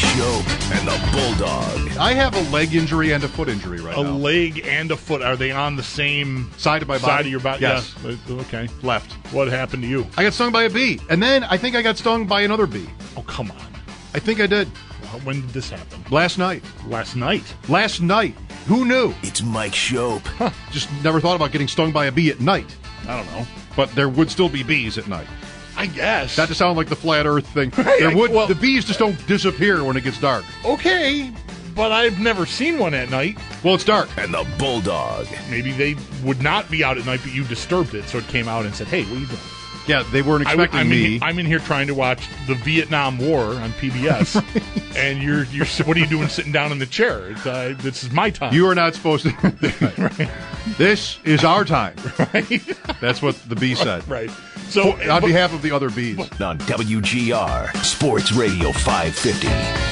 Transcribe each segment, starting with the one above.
It's Mike and the Bulldog. I have a leg injury and a foot injury right a now. A leg and a foot. Are they on the same Side of my body? side of your body? Yes. Yeah. Uh, Okay. Left. What happened to you? I got stung by a bee. And then I think I got stung by another bee. Oh, come on. I think I did. When did this happen? Last night. Last night. Last night. Who knew? It's Mike Schopp. Just never thought about getting stung by a bee at night. I don't know. But there would still be bees at night. I guess. Not to sound like the flat earth thing. There would well- the bees just don't disappear when it gets dark. okay, but I've never seen one at night. Well, it's dark. And the Bulldog. Maybe they would not be out at night, but you disturbed it, so it came out and said, "Hey, what are you doing?" Yeah, they weren't expecting I'm, me. In, I'm in here trying to watch the Vietnam War on PBS, and you're you're. What are you doing sitting down in the chair? It's, uh, this is my time. you are not supposed to. This is our time. right? That's what the bee said. right. So On but- behalf of the other bees. On WGR Sports Radio 550.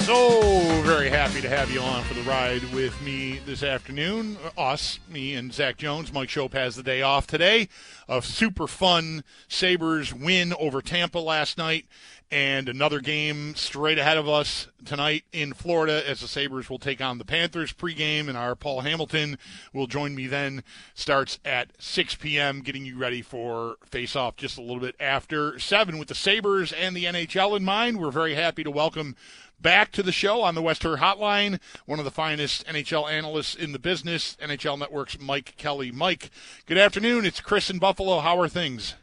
So very happy to have you on for the ride with me this afternoon. Us, me and Zach Jones. Mike Schopp has the day off today. A super fun Sabres win over Tampa last night. And another game straight ahead of us tonight in Florida as the Sabres will take on the Panthers pregame. And our Paul Hamilton will join me then. Starts at 6 p.m., getting you ready for face off just a little bit after 7 with the Sabres and the NHL in mind. We're very happy to welcome back to the show on the Wester Hotline, one of the finest NHL analysts in the business, NHL Network's Mike Kelly. Mike, good afternoon. It's Chris in Buffalo. How are things?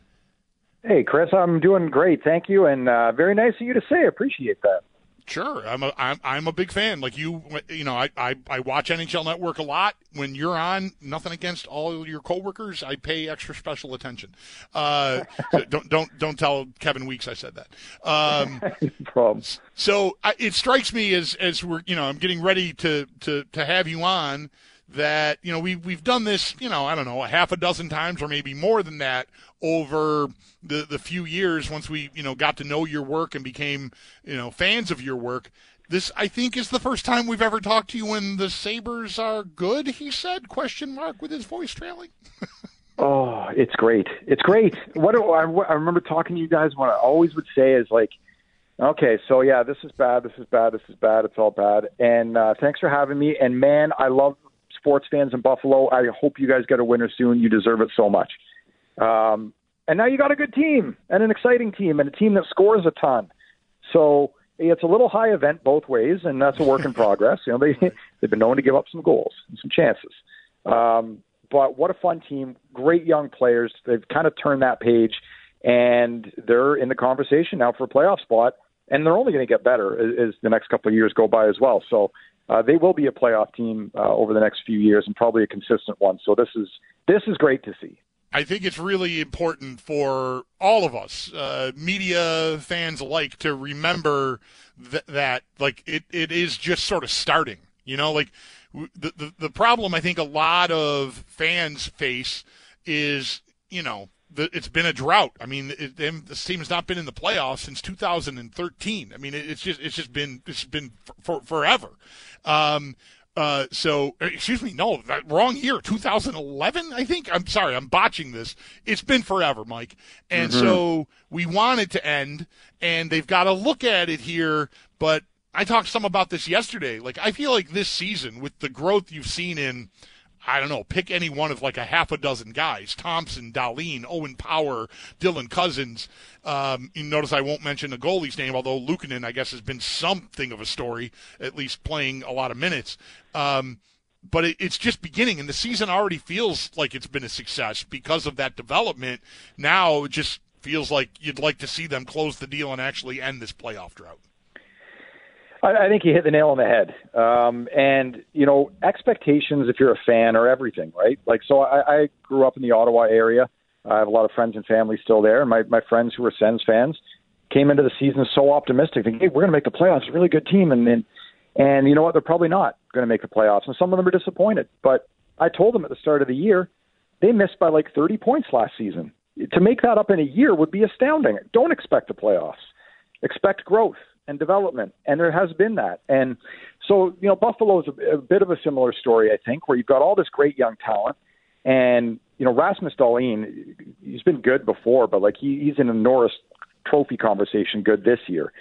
Hey, Chris, I'm doing great. Thank you. And uh, very nice of you to say. Appreciate that. Sure, I'm a I'm, I'm a big fan. Like you, you know, I, I I watch NHL Network a lot. When you're on, nothing against all your coworkers, I pay extra special attention. Uh, so don't don't don't tell Kevin Weekes I said that. Um, No problem. So I, it strikes me as as we're you know I'm getting ready to to to have you on that you know we we've done this you know I don't know a half a dozen times or maybe more than that over the the few years once we you know got to know your work and became you know fans of your work. This I think is the first time we've ever talked to you when the Sabres are good. He said question mark with his voice trailing. Oh, it's great. It's great. What do, I, I remember talking to you guys. What I always would say is like, okay, so yeah, this is bad. This is bad. This is bad. It's all bad. And uh, thanks for having me. And man, I love sports fans in Buffalo. I hope you guys get a winner soon. You deserve it so much. Um, and now you got a good team and an exciting team and a team that scores a ton. So it's a little high event both ways, and that's a work in progress. You know, they they've been known to give up some goals and some chances. Um, but what a fun team! Great young players. They've kind of turned that page, and they're in the conversation now for a playoff spot. And they're only going to get better as, as the next couple of years go by as well. So uh, they will be a playoff team uh, over the next few years, and probably a consistent one. So this is this is great to see. I think it's really important for all of us, uh, media fans alike, to remember th- that like it, it is just sort of starting. You know, like the, the the problem I think a lot of fans face is you know the, it's been a drought. I mean, it, them, this team has not been in the playoffs since 2013. I mean, it, it's just it's just been it's been for, for forever. Um, uh, so, excuse me, no, that, wrong year, 2011, I think. I'm sorry, I'm botching this. It's been forever, Mike. And so we want it to end, and they've got to look at it here. But I talked some about this yesterday. Like, I feel like this season, with the growth you've seen in, I don't know, pick any one of like a half a dozen guys Thompson, Dahlin, Owen Power, Dylan Cozens. Um, you notice I won't mention the goalie's name, although Luukkonen, I guess, has been something of a story, at least playing a lot of minutes. Um, but it, it's just beginning, and the season already feels like it's been a success because of that development. Now, it just feels like you'd like to see them close the deal and actually end this playoff drought. I, I think you hit the nail on the head. Um, and you know, expectations if you're a fan are everything, right? Like, so I, I grew up in the Ottawa area. I have a lot of friends and family still there. And my my friends who were Sens fans came into the season so optimistic, thinking, "Hey, we're going to make the playoffs. A really good team." And and and you know what? They're probably not going to make the playoffs, and some of them are disappointed. But I told them at the start of the year they missed by like 30 points last season. To make that up in a year would be astounding. Don't expect the playoffs. Expect growth and development, and there has been that. And so, you know, Buffalo is a, a bit of a similar story, I think, where you've got all this great young talent, and you know, Rasmus Dahlin, he's been good before, but like he, he's in a Norris Trophy conversation good this year.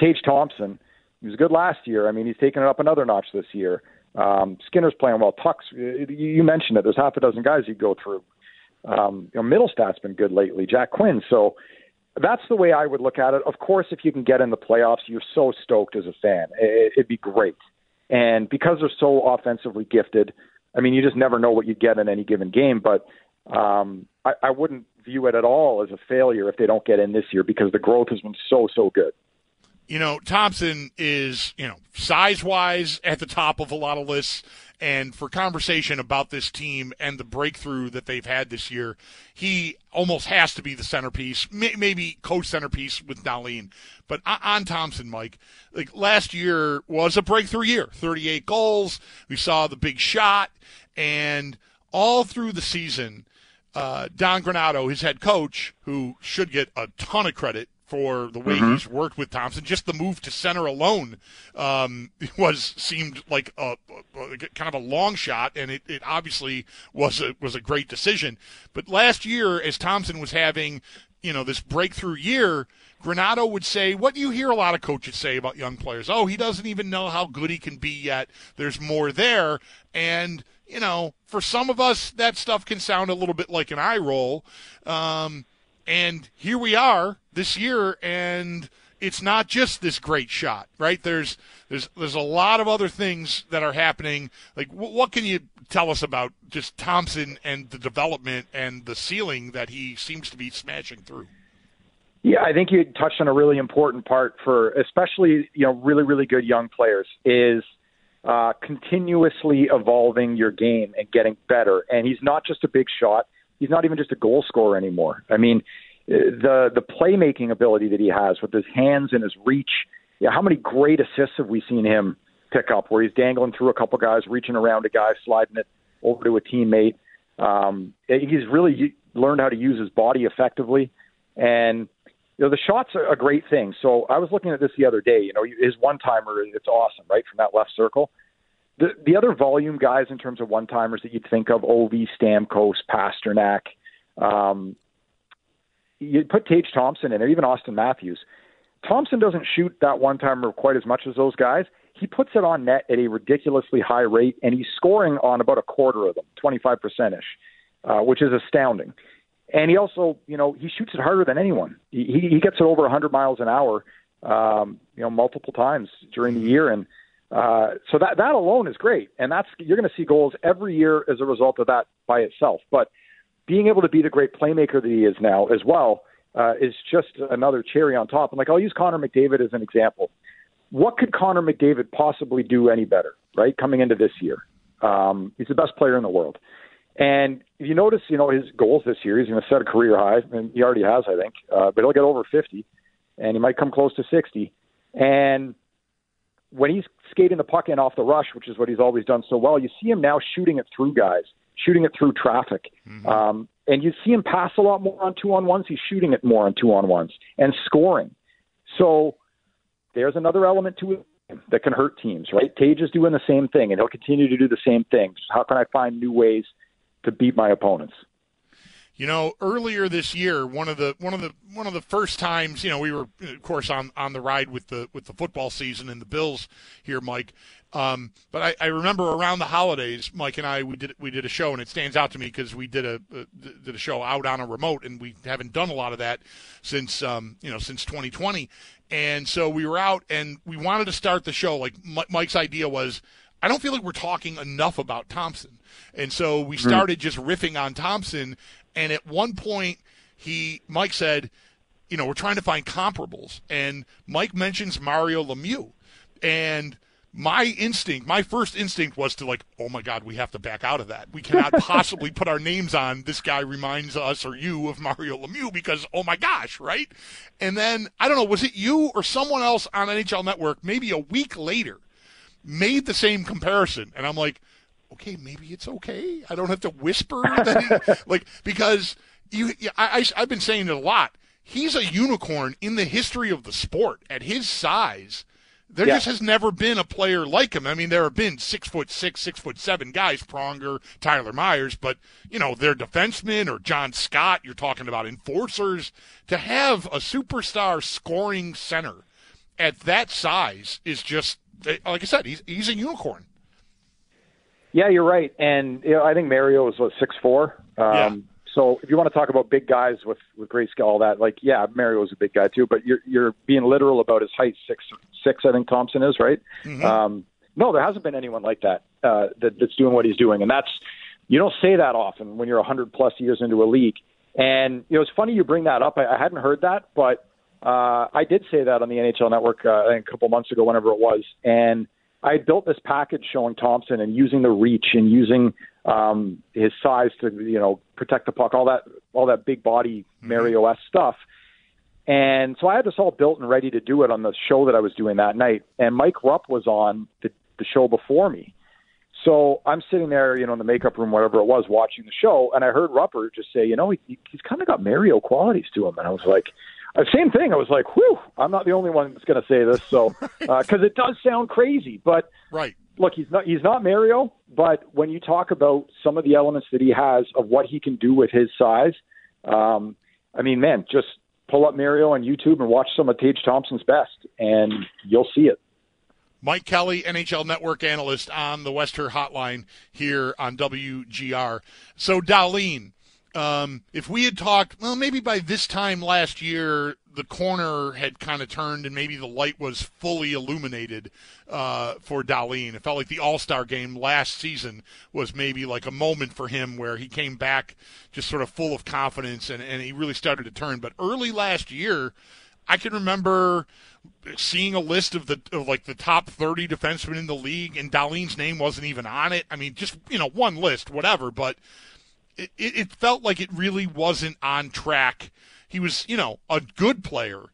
Tage Thompson, he was good last year. I mean, he's taken it up another notch this year. Um, Skinner's playing well. Tuch's, you mentioned it. There's half a dozen guys you go through. Um, you know, Mittelstadt's been good lately. Jack Quinn. So that's the way I would look at it. Of course, if you can get in the playoffs, you're so stoked as a fan. It'd be great. And because they're so offensively gifted, I mean, you just never know what you get in any given game. But um, I, I wouldn't view it at all as a failure if they don't get in this year because the growth has been so so good you know, Thompson is, you know, size wise at the top of a lot of lists. And for conversation about this team and the breakthrough that they've had this year, he almost has to be the centerpiece, maybe co centerpiece with Dahlin. But on Thompson, Mike, like last year was a breakthrough year 38 goals. We saw the big shot. And all through the season, uh, Don Granato, his head coach, who should get a ton of credit for the way mm-hmm. he's worked with Thompson. Just the move to center alone um, was seemed like a, a, kind of a long shot, and it, it obviously was a was a great decision. But last year, as Thompson was having you know this breakthrough year. Granato would say what you hear a lot of coaches say about young players. Oh, he doesn't even know how good he can be yet. There's more there. And, you know, for some of us, that stuff can sound a little bit like an eye roll. Um, and here we are this year, and it's not just this great shot, right? There's there's there's a lot of other things that are happening. Like, w- what can you tell us about just Thompson and the development and the ceiling that he seems to be smashing through? Yeah, I think you touched on a really important part for especially you know really really good young players is uh, continuously evolving your game and getting better. And he's not just a big shot he's not even just a goal scorer anymore. I mean, the the playmaking ability that he has with his hands and his reach. Yeah, how many great assists have we seen him pick up where he's dangling through a couple guys, reaching around a guy, sliding it over to a teammate. Um, he's really learned how to use his body effectively, and you know the shots are a great thing. So I was looking at this the other day. You know, his one timer, it's awesome, right from that left circle. The the other volume guys in terms of one timers that you'd think of, Ovi, Stamkos, Pastrnak, um, you put Tage Thompson in there, even Auston Matthews. Thompson doesn't shoot that one timer quite as much as those guys. He puts it on net at a ridiculously high rate, and he's scoring on about a quarter of them, 25% ish, uh, which is astounding. And he also, you know, he shoots it harder than anyone. He, he gets it over 100 miles an hour, um, you know, multiple times during the year. And uh, so that that alone is great, and that's you're going to see goals every year as a result of that by itself. But being able to be the great playmaker that he is now as well uh, is just another cherry on top. And like I'll use Connor McDavid as an example. What could Connor McDavid possibly do any better? Right, coming into this year, um, he's the best player in the world. And if you notice, you know his goals this year, he's going to set a career high, and he already has, I think. Uh, but he'll get over 50, and he might come close to 60. And when he's skating the puck in off the rush, which is what he's always done so well, you see him now shooting it through guys, shooting it through traffic. Mm-hmm. Um, and you see him pass a lot more on two on ones. He's shooting it more on two on ones and scoring. So there's another element to it that can hurt teams, right? Tage is doing the same thing, and he'll continue to do the same thing. How can I find new ways to beat my opponents? You know, earlier this year, one of the one of the one of the first times, you know, we were of course on on the ride with the with the football season and the Bills here, Mike. Um, but I, I remember around the holidays, Mike and I we did we did a show, and it stands out to me because we did a, a, did a show out on a remote, and we haven't done a lot of that since um, you know since 2020. And so we were out, and we wanted to start the show. Like Mike's idea was, I don't feel like we're talking enough about Thompson. And so we started just riffing on Thompson and at one point, he Mike said, you know, we're trying to find comparables, and Mike mentions Mario Lemieux, and my instinct, my first instinct was to like, oh my God, we have to back out of that. We cannot possibly put our names on this guy reminds us or you of Mario Lemieux because oh my gosh, right? And then I don't know, was it you or someone else on NHL Network maybe a week later made the same comparison, and I'm like, okay, maybe it's okay. I don't have to whisper that, like because you, I, I I've been saying it a lot. He's a unicorn in the history of the sport at his size there yeah. just has never been a player like him. I mean, there have been six foot six, six foot seven guys, Pronger, Tyler Myers, but you know, they're defensemen or John Scott. You're talking about enforcers. To have a superstar scoring center at that size is just like I said, he's he's a unicorn. Yeah, you're right, and you know, I think Mario is what six four. Um, yeah. So if you want to talk about big guys with with great skill, all that, like yeah, Mario is a big guy too. But you're you're being literal about his height, six six, I think Thompson is right. Mm-hmm. Um, no, there hasn't been anyone like that, uh, that that's doing what he's doing, and that's you don't say that often when you're 100 plus years into a league. And you know, it's funny you bring that up. I, I hadn't heard that, but uh, I did say that on the NHL Network uh, a couple months ago, whenever it was, and I built this package showing Thompson and using the reach and using um, his size to you know protect the puck, all that all that big body mm-hmm. Mario S stuff. And so I had this all built and ready to do it on the show that I was doing that night. And Mike Rupp was on the, the show before me. So I'm sitting there, you know, in the makeup room, whatever it was, watching the show, and I heard Rupper just say, you know, he, he's kind of got Mario qualities to him, and I was like, uh, same thing. I was like, whew, I'm not the only one that's going to say this, so because uh, it does sound crazy, but right. Look, he's not he's not Mario, but when you talk about some of the elements that he has of what he can do with his size, um, I mean, man, just pull up Mario on YouTube and watch some of Tage Thompson's best, and you'll see it. Mike Kelly, NHL Network analyst on the Wester Hotline here on WGR. So, Dahlin, um, if we had talked, well, maybe by this time last year, the corner had kind of turned and maybe the light was fully illuminated uh, for Dahlin. It felt like the All Star game last season was maybe like a moment for him where he came back just sort of full of confidence and, and he really started to turn. But early last year, I can remember seeing a list of the of like the top 30 defensemen in the league and Dahlin's name wasn't even on it. I mean, just you know, one list, whatever, but it, it felt like it really wasn't on track he was, you know, a good player,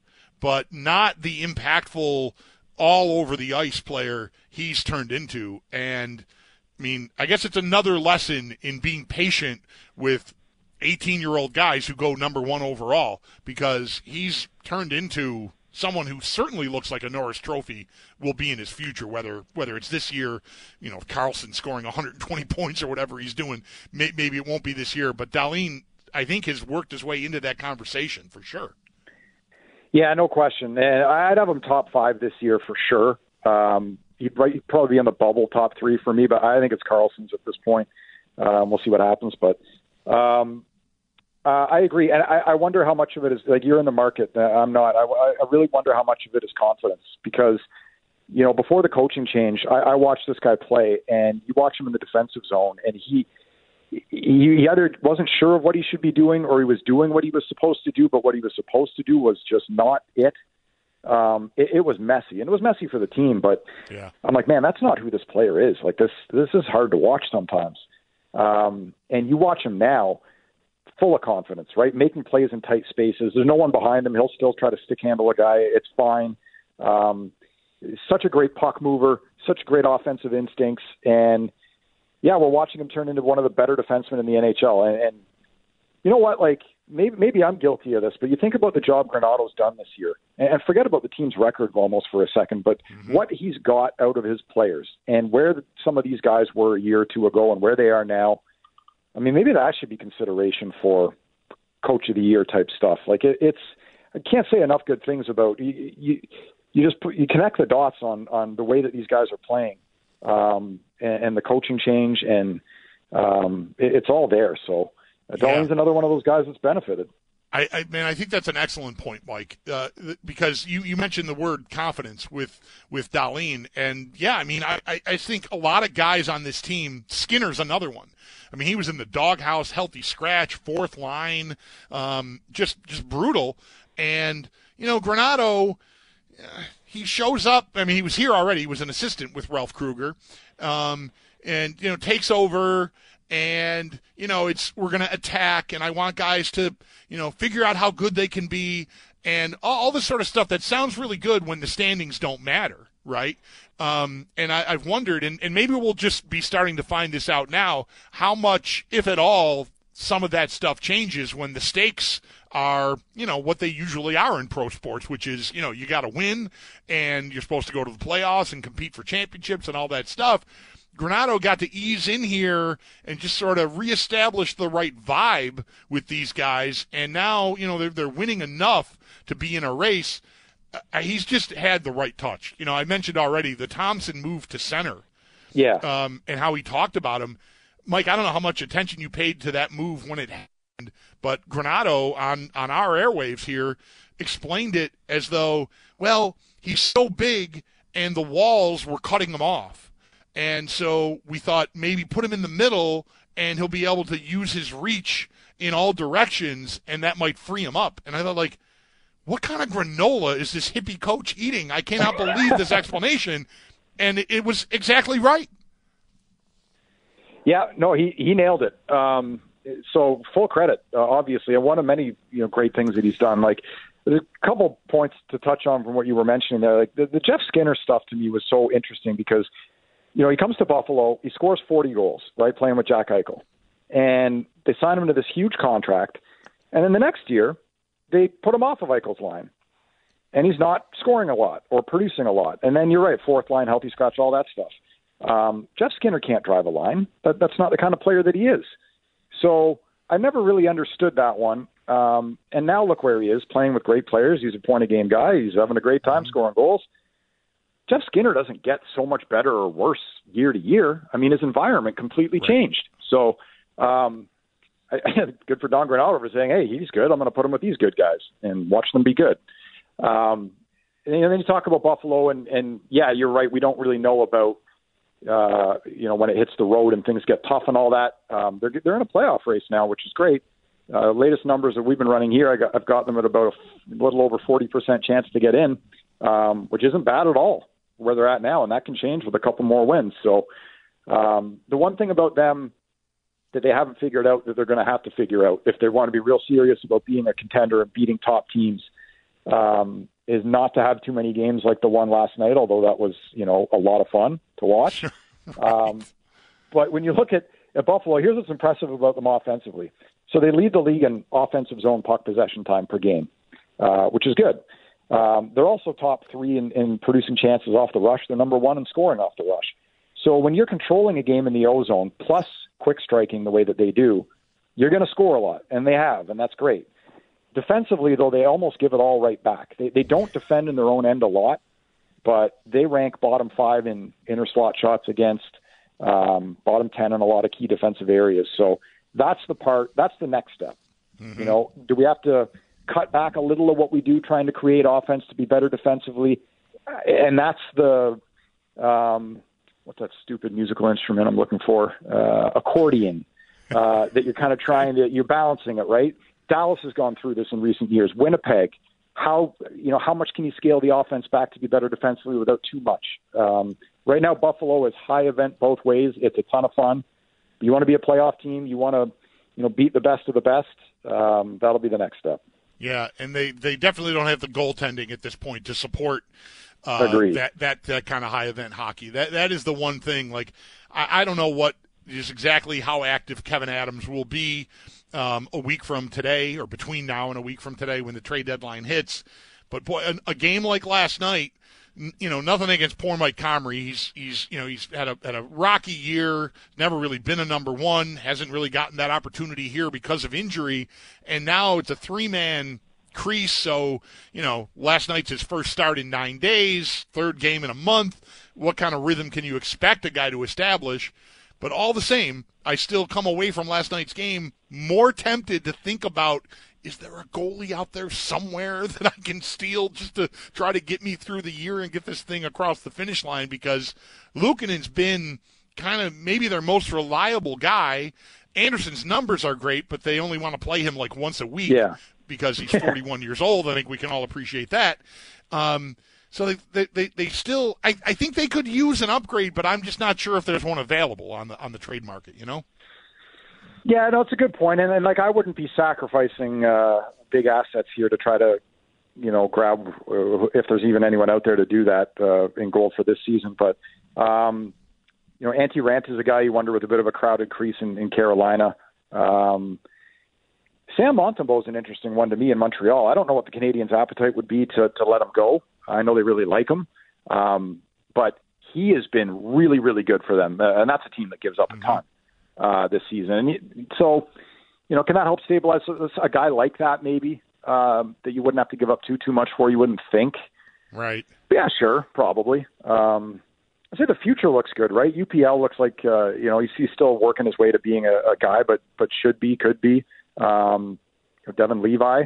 but not the impactful all over the ice player he's turned into. And I mean, I guess it's another lesson in being patient with 18 year old guys who go number one overall because he's turned into someone who certainly looks like a Norris Trophy will be in his future. Whether whether it's this year, you know, Karlsson scoring 120 points or whatever he's doing, may, maybe it won't be this year. But Dahlin I think has worked his way into that conversation for sure. Yeah, no question. And I'd have him top five this year for sure. Um, he'd, he'd probably be in the bubble top three for me, but I think it's Karlsson's at this point. Um, we'll see what happens, but um, uh, I agree, and I, I wonder how much of it is like you're in the market. Uh, I'm not. I, I really wonder how much of it is confidence because you know before the coaching change, I, I watched this guy play, and you watch him in the defensive zone, and he he either wasn't sure of what he should be doing or he was doing what he was supposed to do, but what he was supposed to do was just not it. Um, it, it was messy, and it was messy for the team. But yeah. I'm like, man, that's not who this player is. Like this, this is hard to watch sometimes. Um, and you watch him now, full of confidence, right? Making plays in tight spaces. There's no one behind him. He'll still try to stick handle a guy. It's fine. Um, such a great puck mover, such great offensive instincts, and yeah, we're watching him turn into one of the better defensemen in the NHL. And, and you know what? Like maybe maybe I'm guilty of this, but you think about the job Granato's done this year, and forget about the team's record almost for a second. But mm-hmm. what he's got out of his players, and where some of these guys were a year or two ago, and where they are now. I mean, maybe that should be consideration for coach of the year type stuff. Like it, it's, I can't say enough good things about you. You, you just put, you connect the dots on on the way that these guys are playing, um, and, and the coaching change, and um, it, it's all there. So uh, Dahlin's yeah. another one of those guys that's benefited. I, I man, I think that's an excellent point, Mike, uh, because you, you mentioned the word confidence with with Dahlin, and yeah, I mean, I, I think a lot of guys on this team, Skinner's another one. I mean, he was in the doghouse, healthy scratch, fourth line, um, just just brutal, and you know, Granato. Uh, he shows up. I mean, he was here already. He was an assistant with Ralph Krueger, um, and you know takes over and you know it's we're going to attack and i want guys to you know figure out how good they can be and all, all this sort of stuff that sounds really good when the standings don't matter right um, and I, have wondered and, and maybe we'll just be starting to find this out now how much if at all some of that stuff changes when the stakes are, you know, what they usually are in pro sports, which is, you know, you got to win and you're supposed to go to the playoffs and compete for championships and all that stuff. Granato got to ease in here and just sort of reestablish the right vibe with these guys. And now, you know, they're, they're winning enough to be in a race. Uh, he's just had the right touch. You know, I mentioned already the Thompson move to center. Yeah. Um, and how he talked about him. Mike, I don't know how much attention you paid to that move when it happened, but Granato on, on our airwaves here explained it as though, well, he's so big and the walls were cutting him off and so we thought maybe put him in the middle and he'll be able to use his reach in all directions and that might free him up. And I thought like, what kind of granola is this hippie coach eating? I cannot believe this explanation. And it, was exactly right. Yeah, no, he, he nailed it. Um, so full credit, uh, obviously, and one of many you know great things that he's done. Like a couple points to touch on from what you were mentioning there. Like the, the Jeff Skinner stuff to me was so interesting because you know, he comes to Buffalo, he scores 40 goals, right, playing with Jack Eichel. And they sign him to this huge contract. And then the next year, they put him off of Eichel's line. And he's not scoring a lot or producing a lot. And then you're right, fourth line, healthy scratch, all that stuff. Um, Jeff Skinner can't drive a line. That, that's not the kind of player that he is. So I never really understood that one. Um, and now look where he is, playing with great players. He's a point a game guy. He's having a great time mm-hmm. scoring goals. Jeff Skinner doesn't get so much better or worse year to year. I mean, his environment completely right. changed. So, um, I, good for Don Granato for saying, "Hey, he's good. I'm going to put him with these good guys and watch them be good." Um, and then you talk about Buffalo, and, and yeah, you're right. We don't really know about uh, you know when it hits the road and things get tough and all that. Um, they're they're in a playoff race now, which is great. Uh, latest numbers that we've been running here, I got, I've got them at about a little over 40% chance to get in, um, which isn't bad at all where they're at now, and that can change with a couple more wins. So um, the one thing about them that they haven't figured out that they're going to have to figure out if they want to be real serious about being a contender and beating top teams um, is not to have too many games like the one last night. Although that was you know a lot of fun to watch. right. um, but when you look at, at Buffalo, here's what's impressive about them offensively. So they lead the league in offensive zone puck possession time per game, uh, which is good. Um, they're also top three in, in producing chances off the rush. They're number one in scoring off the rush. So when you're controlling a game in the ozone plus quick striking the way that they do, you're going to score a lot, and they have, and that's great. Defensively, though, they almost give it all right back. They, they don't defend in their own end a lot, but they rank bottom five in inner slot shots against, um, bottom ten in a lot of key defensive areas. So that's the part. That's the next step. Mm-hmm. You know, do we have to cut back a little of what we do, trying to create offense to be better defensively. And that's the um, what's that stupid musical instrument I'm looking for? Uh, accordion. Uh, that you're kind of trying to you're balancing it right. Dallas has gone through this in recent years. Winnipeg, how you know how much can you scale the offense back to be better defensively without too much? Um, right now, Buffalo is high event both ways. It's a ton of fun. You want to be a playoff team. You want to you know beat the best of the best. Um, that'll be the next step. Yeah, and they, they definitely don't have the goaltending at this point to support uh, that, that that kind of high event hockey. That that is the one thing. Like I, I don't know what is exactly how active Kevyn Adams will be um, a week from today, or between now and a week from today when the trade deadline hits. But boy, a, a game like last night you know, nothing against poor Mike Comrie. He's he's you know he's had a had a rocky year. Never really been a number one. Hasn't really gotten that opportunity here because of injury. And now it's a three man crease. So you know, last night's his first start in nine days. Third game in a month. What kind of rhythm can you expect a guy to establish? But all the same, I still come away from last night's game more tempted to think about is there a goalie out there somewhere that I can steal just to try to get me through the year and get this thing across the finish line? Because Luukkonen's been kind of maybe their most reliable guy. Anderson's numbers are great, but they only want to play him like once a week Yeah. because he's 41 years old. I think we can all appreciate that. Um, so they, they, they, they still, I, I think they could use an upgrade, but I'm just not sure if there's one available on the on the trade market. You know? Yeah, no, it's a good point, and, and like I wouldn't be sacrificing uh, big assets here to try to, you know, grab uh, if there's even anyone out there to do that uh, in goal for this season. But um, you know, Antti Raanta is a guy you wonder with a bit of a crowded crease in, in Carolina. Um, Sam Montembeault is an interesting one to me in Montreal. I don't know what the Canadiens' appetite would be to to let him go. I know they really like him, um, but he has been really, really good for them, uh, and that's a team that gives up a ton uh, this season. And so, you know, can that help stabilize a guy like that? Maybe um, that you wouldn't have to give up too too much for. You wouldn't think. Right. Yeah, sure, probably. Um, I say the future looks good, right? UPL looks like uh, you know he's, he's still working his way to being a, a guy, but but should be, could be. Um, Devon Levi,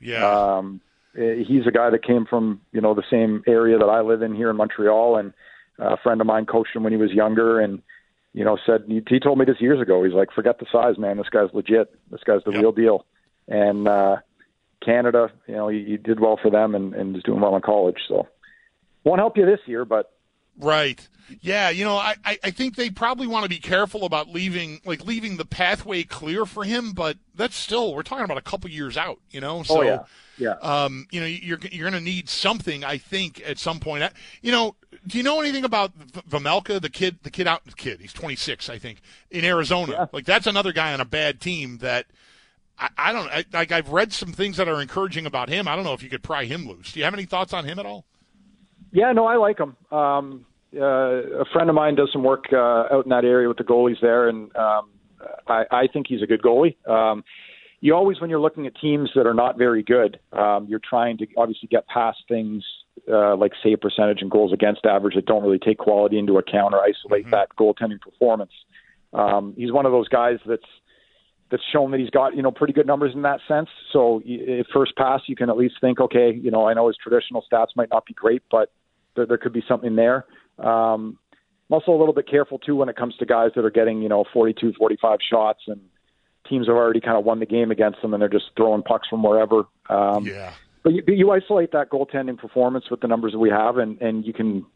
Yeah. um, eh, he's a guy that came from you know the same area that I live in here in Montreal, and a friend of mine coached him when he was younger, and you know said he, he told me this years ago. He's like, forget the size, man. This guy's legit. This guy's the Yep. real deal. And uh, Canada, you know, he, he did well for them and, and is doing well in college. So won't help you this year, but Right. Yeah, you know, I, I, I think they probably want to be careful about leaving like leaving the pathway clear for him, but that's still we're talking about a couple years out, you know. So oh yeah, yeah. um, you know, you're you're going to need something, I think, at some point. You know, do you know anything about V- Vejmelka, the kid, the kid out, the kid? He's 26, I think, in Arizona. Yeah. Like that's another guy on a bad team that I, I don't I, like. I've read some things that are encouraging about him. I don't know if you could pry him loose. Do you have any thoughts on him at all? Yeah, no, I like him. Um, uh, a friend of mine does some work uh, out in that area with the goalies there, and um, I, I think he's a good goalie. Um, you always, when you're looking at teams that are not very good, um, you're trying to obviously get past things uh, like save percentage and goals against average that don't really take quality into account or isolate that goaltending performance. Um, he's one of those guys that's that's shown that he's got you know pretty good numbers in that sense. So at first pass, you can at least think, okay, you know, I know his traditional stats might not be great, but there, there could be something there. Um, I'm also a little bit careful too when it comes to guys that are getting you know 42, 45 shots, and teams have already kind of won the game against them, and they're just throwing pucks from wherever. Um, yeah. but you, but you isolate that goaltending performance with the numbers that we have, and and you can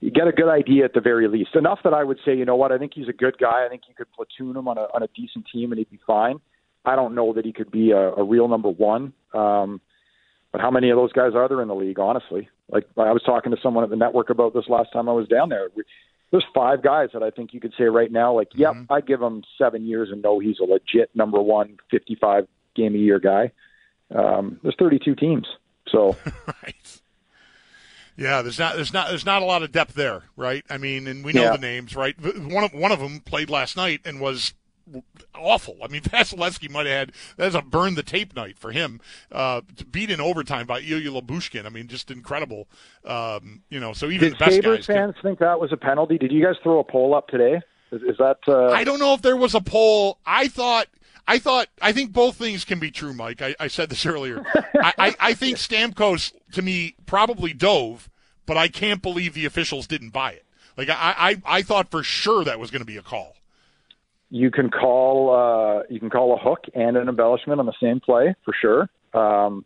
you get a good idea at the very least. Enough that I would say, you know what, I think he's a good guy. I think you could platoon him on a on a decent team, and he'd be fine. I don't know that he could be a, a real number one. Um, but how many of those guys are there in the league? Honestly, like I was talking to someone at the network about this last time I was down there. We, there's five guys that I think you could say right now, like, yep, I'd give him seven years and know he's a legit number one, 55 game a year guy. Um, there's 32 teams, so right. Yeah, there's not there's not there's not a lot of depth there, right? I mean, and we know Yeah. the names, right? One of one of them played last night and was awful. I mean, Vasilevskiy might have had that's a burn the tape night for him. Uh, to beat in overtime by Ilya Lyubushkin. I mean, just incredible. Um, you know, so even did the best Sabres guys. can- fans think that was a penalty? Did you guys throw a poll up today? Is, is that uh, I don't know if there was a poll. I thought. I thought. I think both things can be true, Mike. I, I said this earlier. I, I, I think Stamkos to me probably dove, but I can't believe the officials didn't buy it. Like I, I, I thought for sure that was going to be a call. You can call uh, you can call a hook and an embellishment on the same play for sure. Um,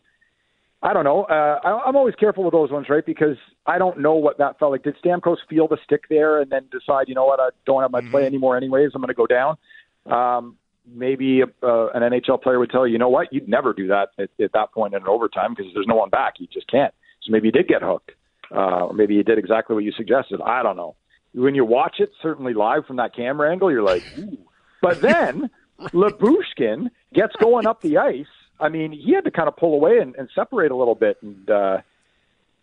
I don't know. Uh, I, I'm always careful with those ones, right? Because I don't know what that felt like. Did Stamkos feel the stick there and then decide, you know what, I don't have my play anymore, anyways. I'm going to go down. Um, maybe uh, an NHL player would tell you, you know what, you'd never do that at, at that point in an overtime because there's no one back. You just can't. So maybe you did get hooked, uh, or maybe you did exactly what you suggested. I don't know. When you watch it, certainly live from that camera angle, you're like, ooh. But then Lyubushkin gets going up the ice. I mean, he had to kind of pull away and, and separate a little bit, and uh,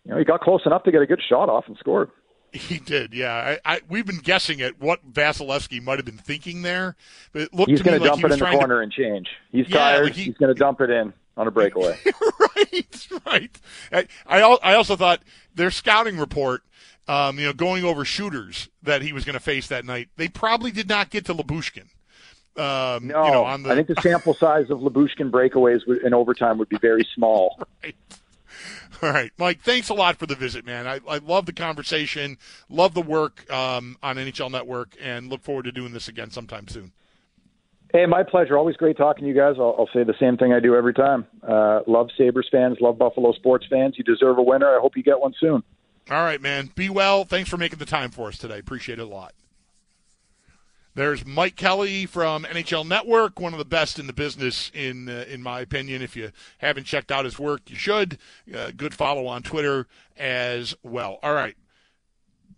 you know, he got close enough to get a good shot off and scored. He did, yeah. I, I we've been guessing at what Vasilevskiy might have been thinking there, but it looked He's to me going to dump it in the corner and change. He's Yeah, tired. like he- He's going to dump it in on a breakaway. right, right. I I I also thought their scouting report, um, you know, going over shooters that he was going to face that night, they probably did not get to Lyubushkin. Um, No, you know, on the I think the sample size of Lyubushkin breakaways in overtime would be very small. right. All right, Mike. Thanks a lot for the visit, man. I, I love the conversation, love the work um, on NHL Network, and look forward to doing this again sometime soon. Hey, my pleasure. Always great talking to you guys. I'll, I'll say the same thing I do every time. Uh, love Sabres fans, love Buffalo sports fans. You deserve a winner. I hope you get one soon. All right, man. Be well. Thanks for making the time for us today. Appreciate it a lot. There's Mike Kelly from NHL Network, one of the best in the business, in uh, in my opinion. If you haven't checked out his work, you should. Uh, good follow on Twitter as well. All right.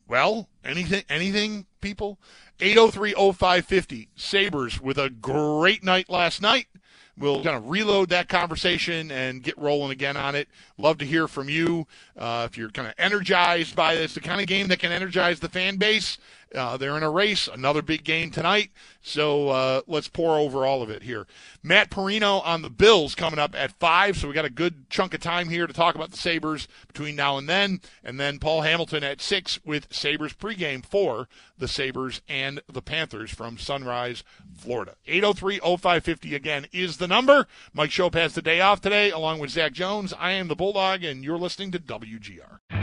Well, anything, anything, people. 803-0550. Sabres with a great night last night. We'll kind of reload that conversation and get rolling again on it. Love to hear from you uh, if you're kind of energized by this, the kind of game that can energize the fan base. Uh, they're in a race, another big game tonight. So uh, let's pour over all of it here. Matt Parrino on the Bills coming up at five. So we got a good chunk of time here to talk about the Sabres between now and then, and then Paul Hamilton at six with Sabres pregame for the Sabres and the Panthers from Sunrise, Florida. 803-0550 again is the number. Mike Schopp has the day off today, along with Zach Jones. I am the Bulldog, and you're listening to WGR.